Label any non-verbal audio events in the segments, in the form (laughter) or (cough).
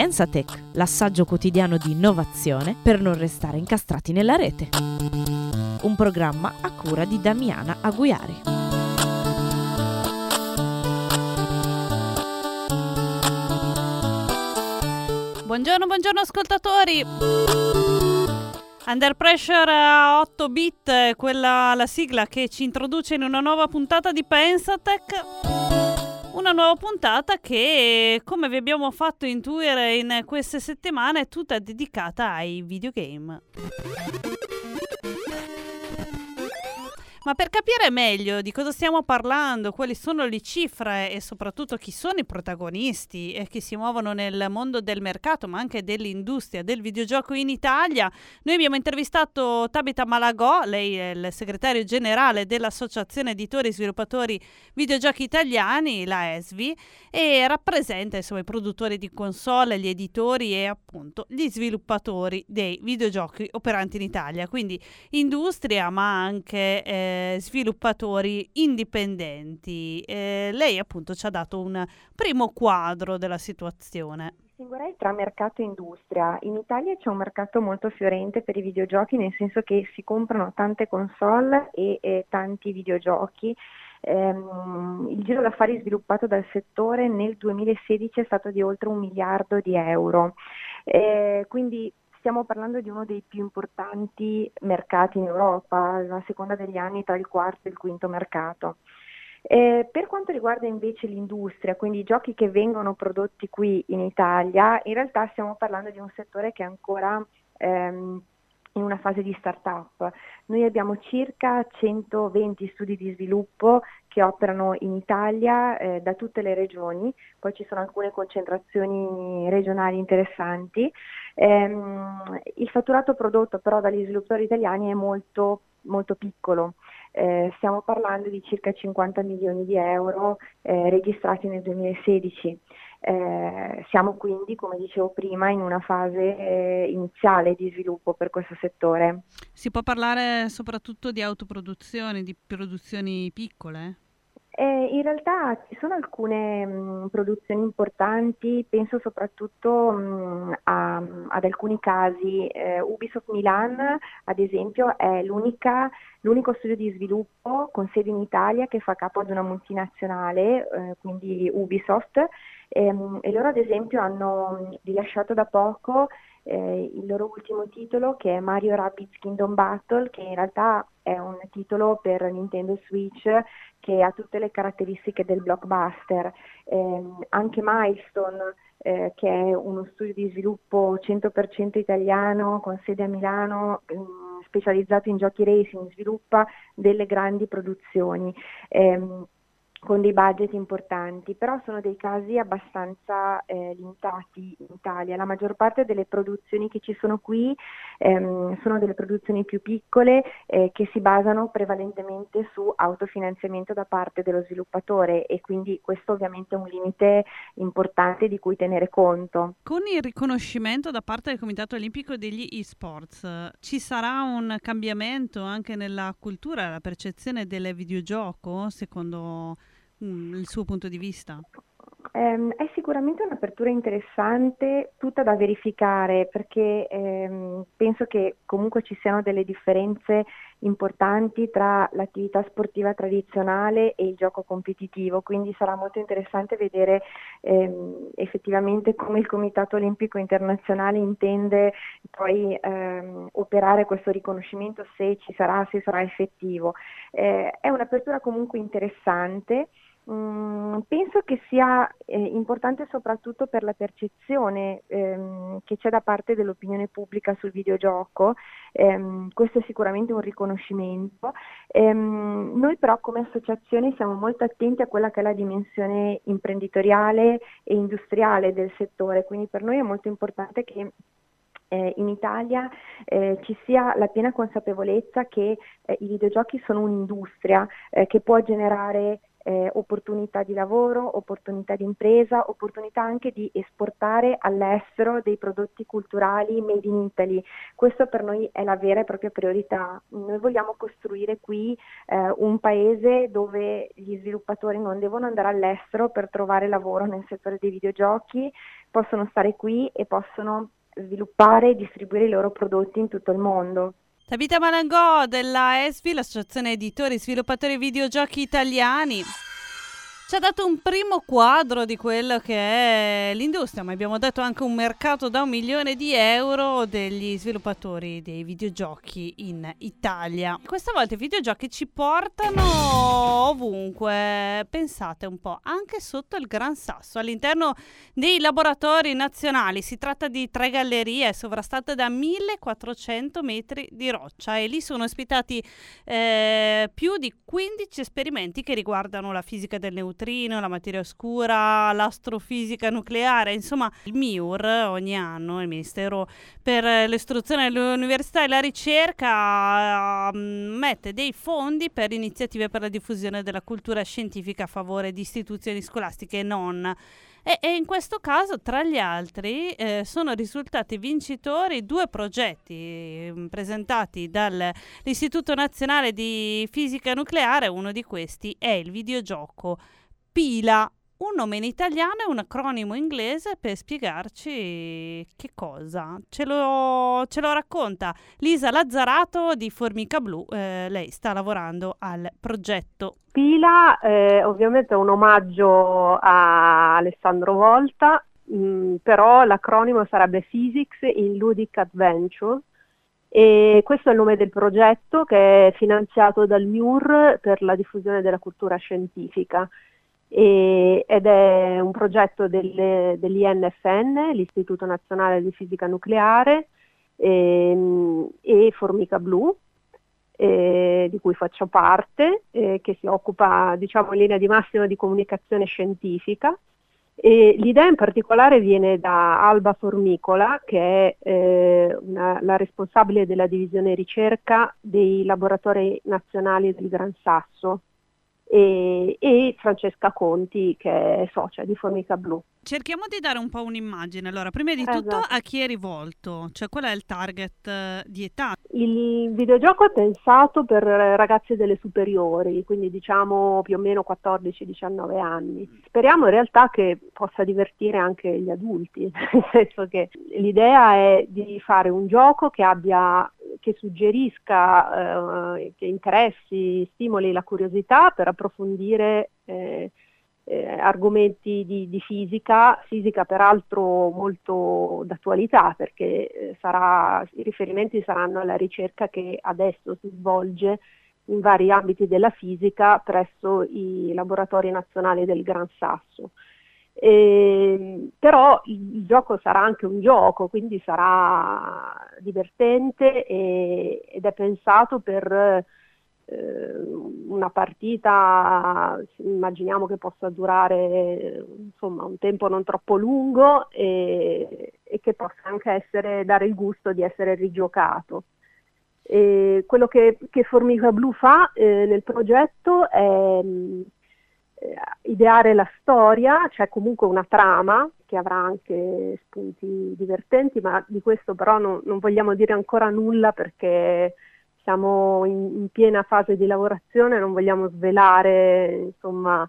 Pensatech, l'assaggio quotidiano di innovazione per non restare incastrati nella rete. Un programma a cura di Damiana Aguiari. Buongiorno, buongiorno ascoltatori. Under Pressure a 8 bit, quella la sigla che ci introduce in una nuova puntata di Pensatech una nuova puntata che, come vi abbiamo fatto intuire in queste settimane, è tutta dedicata ai videogame. Ma per capire meglio di cosa stiamo parlando, quali sono le cifre e soprattutto chi sono i protagonisti e che si muovono nel mondo del mercato, ma anche dell'industria del videogioco in Italia, noi abbiamo intervistato Tabita Malagò, lei è il segretario generale dell'Associazione Editori e Sviluppatori Videogiochi Italiani, la ESVI, e rappresenta insomma i produttori di console, gli editori e appunto gli sviluppatori dei videogiochi operanti in Italia, quindi industria ma anche eh, sviluppatori indipendenti. Eh, lei appunto ci ha dato un primo quadro della situazione. Distinguerei tra mercato e industria. In Italia c'è un mercato molto fiorente per i videogiochi, nel senso che si comprano tante console e, e tanti videogiochi. Um, il giro d'affari sviluppato dal settore nel 2016 è stato di oltre un miliardo di euro. Eh, quindi stiamo parlando di uno dei più importanti mercati in Europa, a seconda degli anni tra il quarto e il quinto mercato. Eh, per quanto riguarda invece l'industria, quindi i giochi che vengono prodotti qui in Italia, in realtà stiamo parlando di un settore che è ancora ehm, in una fase di start-up. Noi abbiamo circa 120 studi di sviluppo che operano in Italia eh, da tutte le regioni, poi ci sono alcune concentrazioni regionali interessanti. Ehm, il fatturato prodotto però dagli sviluppatori italiani è molto, molto piccolo. Eh, stiamo parlando di circa 50 milioni di euro eh, registrati nel 2016. Eh, siamo quindi, come dicevo prima, in una fase eh, iniziale di sviluppo per questo settore. Si può parlare soprattutto di autoproduzioni, di produzioni piccole? Eh, in realtà ci sono alcune mh, produzioni importanti, penso soprattutto mh, a, ad alcuni casi. Eh, Ubisoft Milan, ad esempio, è l'unico studio di sviluppo con sede in Italia che fa capo ad una multinazionale, eh, quindi Ubisoft, ehm, e loro ad esempio hanno rilasciato da poco eh, il loro ultimo titolo che è Mario Rabbids Kingdom Battle, che in realtà è un titolo per Nintendo Switch che ha tutte le caratteristiche del blockbuster. Eh, anche Milestone, eh, che è uno studio di sviluppo 100% italiano con sede a Milano, ehm, specializzato in giochi racing, sviluppa delle grandi produzioni. Con dei budget importanti, però sono dei casi abbastanza eh, limitati in Italia. La maggior parte delle produzioni che ci sono qui ehm, sono delle produzioni più piccole eh, che si basano prevalentemente su autofinanziamento da parte dello sviluppatore e quindi questo ovviamente è un limite importante di cui tenere conto. Con il riconoscimento da parte del Comitato Olimpico degli eSports ci sarà un cambiamento anche nella cultura, la percezione del videogioco secondo il suo punto di vista? Um, è sicuramente un'apertura interessante, tutta da verificare perché um, penso che comunque ci siano delle differenze importanti tra l'attività sportiva tradizionale e il gioco competitivo, quindi sarà molto interessante vedere um, effettivamente come il Comitato Olimpico Internazionale intende poi operare questo riconoscimento, se ci sarà, se sarà effettivo. Eh, è un'apertura comunque interessante. Mm, penso che sia eh, importante soprattutto per la percezione ehm, che c'è da parte dell'opinione pubblica sul videogioco, ehm, questo è sicuramente un riconoscimento. Ehm, noi però come associazione siamo molto attenti a quella che è la dimensione imprenditoriale e industriale del settore, quindi per noi è molto importante che eh, in Italia eh, ci sia la piena consapevolezza che eh, i videogiochi sono un'industria eh, che può generare eh, opportunità di lavoro, opportunità di impresa, opportunità anche di esportare all'estero dei prodotti culturali made in Italy. Questo per noi è la vera e propria priorità. Noi vogliamo costruire qui eh, un paese dove gli sviluppatori non devono andare all'estero per trovare lavoro nel settore dei videogiochi, possono stare qui e possono sviluppare e distribuire i loro prodotti in tutto il mondo. Tabita Malangò della ESVI, l'Associazione Editori e Sviluppatori Videogiochi Italiani ci ha dato un primo quadro di quello che è l'industria, ma abbiamo dato anche un mercato da un milione di euro degli sviluppatori dei videogiochi in Italia. Questa volta i videogiochi ci portano ovunque, pensate un po', anche sotto il Gran Sasso, all'interno dei laboratori nazionali. Si tratta di tre gallerie sovrastate da 1400 metri di roccia e lì sono ospitati eh, più di 15 esperimenti che riguardano la fisica del neutrino neutrino, la materia oscura, l'astrofisica nucleare, insomma il MIUR ogni anno, il Ministero per l'istruzione dell'università e la ricerca mm, mette dei fondi per iniziative per la diffusione della cultura scientifica a favore di istituzioni scolastiche e non. E, e, in questo caso, tra gli altri, eh, sono risultati vincitori due progetti eh, presentati dall'Istituto Nazionale di Fisica Nucleare. Uno di questi è il videogioco Pila, un nome in italiano e un acronimo inglese per spiegarci che cosa. Ce lo, ce lo racconta Lisa Lazzarato di Formica Blu, eh, lei sta lavorando al progetto. Pila eh, ovviamente è un omaggio a Alessandro Volta, mh, mm, però l'acronimo sarebbe Physics in Ludic Adventure. E questo è il nome del progetto che è finanziato dal MIUR per la diffusione della cultura scientifica e, ed è un progetto del, dell'INFN, l'Istituto Nazionale di Fisica Nucleare, e, ehm, e Formica Blu, eh, di cui faccio parte, eh, che si occupa diciamo, in linea di massima di comunicazione scientifica. E l'idea in particolare viene da Alba Formicola, che è eh, una, la responsabile della divisione ricerca dei laboratori nazionali del Gran Sasso, e, e Francesca Conti che è socia di Formica Blu. Cerchiamo di dare un po' un'immagine. Allora, prima di tutto esatto. a chi è rivolto? Cioè qual è il target eh, di età? Il videogioco è pensato per ragazzi delle superiori, quindi diciamo più o meno 14-19 anni. Speriamo in realtà che possa divertire anche gli adulti, (laughs) nel senso che l'idea è di fare un gioco che abbia che suggerisca, eh, che interessi, stimoli la curiosità per approfondire eh, eh, argomenti di, di, fisica, fisica peraltro molto d'attualità perché eh, sarà, i riferimenti saranno alla ricerca che adesso si svolge in vari ambiti della fisica presso i laboratori nazionali del Gran Sasso. E, però il, gioco sarà anche un gioco, quindi sarà divertente e, ed è pensato per eh, una partita immaginiamo che possa durare insomma, un tempo non troppo lungo e, e, che possa anche essere, dare il gusto di essere rigiocato. Quello che, che, Formica Blu fa eh, nel progetto è ideare la storia, c'è comunque una trama che avrà anche spunti divertenti, ma di questo però non, non vogliamo dire ancora nulla perché siamo in, in, piena fase di lavorazione, non vogliamo svelare, insomma,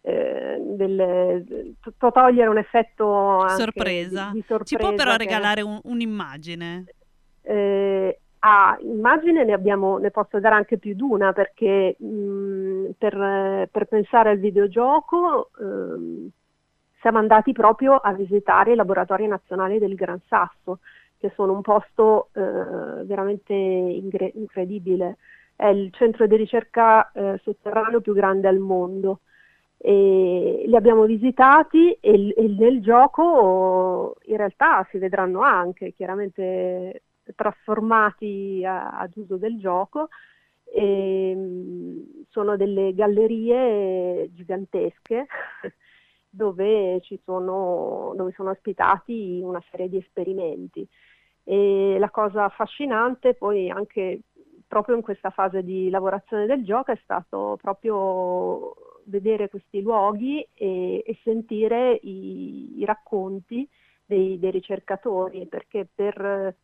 eh, delle, to- togliere un effetto sorpresa. Di, di sorpresa. Ci può però regalare un, un'immagine? Eh, ah, immagine ne, abbiamo, ne posso dare anche più di una perché mh, per, per, pensare al videogioco eh, siamo andati proprio a visitare i laboratori nazionali del Gran Sasso che sono un posto eh, veramente ingre- incredibile. È il centro di ricerca eh, sotterraneo più grande al mondo. E li abbiamo visitati e, e nel gioco in realtà si vedranno anche chiaramente trasformati a, ad uso del gioco. E, sono delle gallerie gigantesche (laughs) dove, sono, dove sono ospitati una serie di esperimenti. E la cosa affascinante poi anche proprio in questa fase di lavorazione del gioco è stato proprio vedere questi luoghi e, e sentire i, i racconti dei, dei, ricercatori, perché per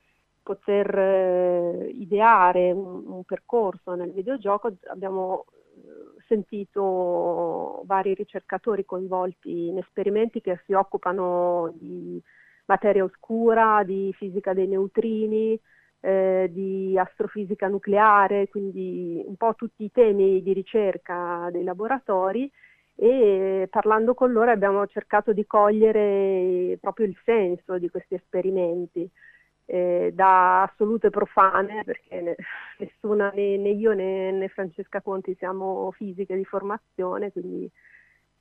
poter eh, ideare un, un, percorso nel videogioco abbiamo eh, sentito vari ricercatori coinvolti in esperimenti che si occupano di materia oscura, di fisica dei neutrini, eh, di astrofisica nucleare, quindi un po' tutti i temi di ricerca dei laboratori e parlando con loro abbiamo cercato di cogliere proprio il senso di questi esperimenti. Eh, da assolute profane, perché nessuna, né, né io né, né, Francesca Conti siamo fisiche di formazione, quindi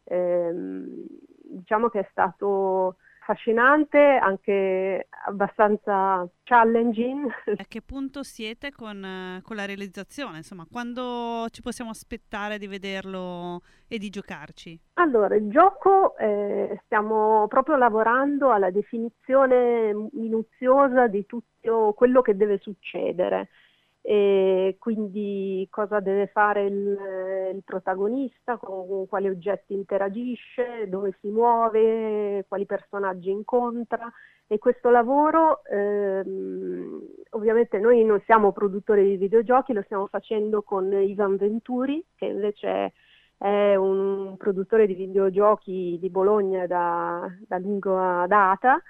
ehm, diciamo che è stato affascinante, anche abbastanza challenging. A che punto siete con, con, la realizzazione? Insomma, quando ci possiamo aspettare di vederlo e di giocarci? Allora, il gioco eh, stiamo proprio lavorando alla definizione minuziosa di tutto quello che deve succedere e quindi cosa deve fare il, il protagonista, con, con, quali oggetti interagisce, dove si muove, quali personaggi incontra e questo lavoro ehm, ovviamente noi non siamo produttori di videogiochi, lo stiamo facendo con Ivan Venturi che invece è un produttore di videogiochi di Bologna da, da lunga data.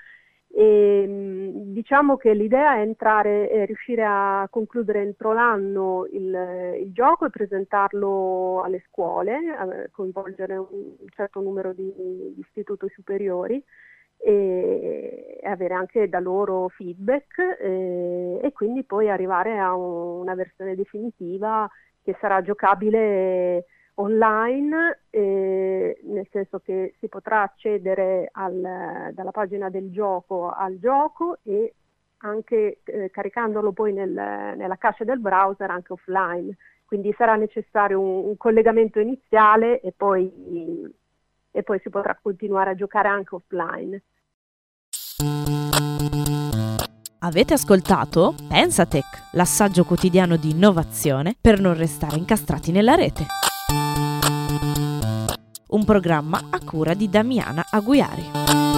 E, ehm, diciamo che l'idea è entrare e riuscire a concludere entro l'anno il, il gioco e presentarlo alle scuole, coinvolgere un certo numero di, di istituti superiori e avere anche da loro feedback e, e quindi poi arrivare a un, una versione definitiva che sarà giocabile online, eh, nel senso che si potrà accedere al, dalla pagina del gioco al gioco e anche eh, caricandolo poi nel, nella cache del browser anche offline. Quindi sarà necessario un, un collegamento iniziale e poi, e poi si potrà continuare a giocare anche offline. Avete ascoltato Pensatech, l'assaggio quotidiano di innovazione per non restare incastrati nella rete un programma a cura di Damiana Aguiari.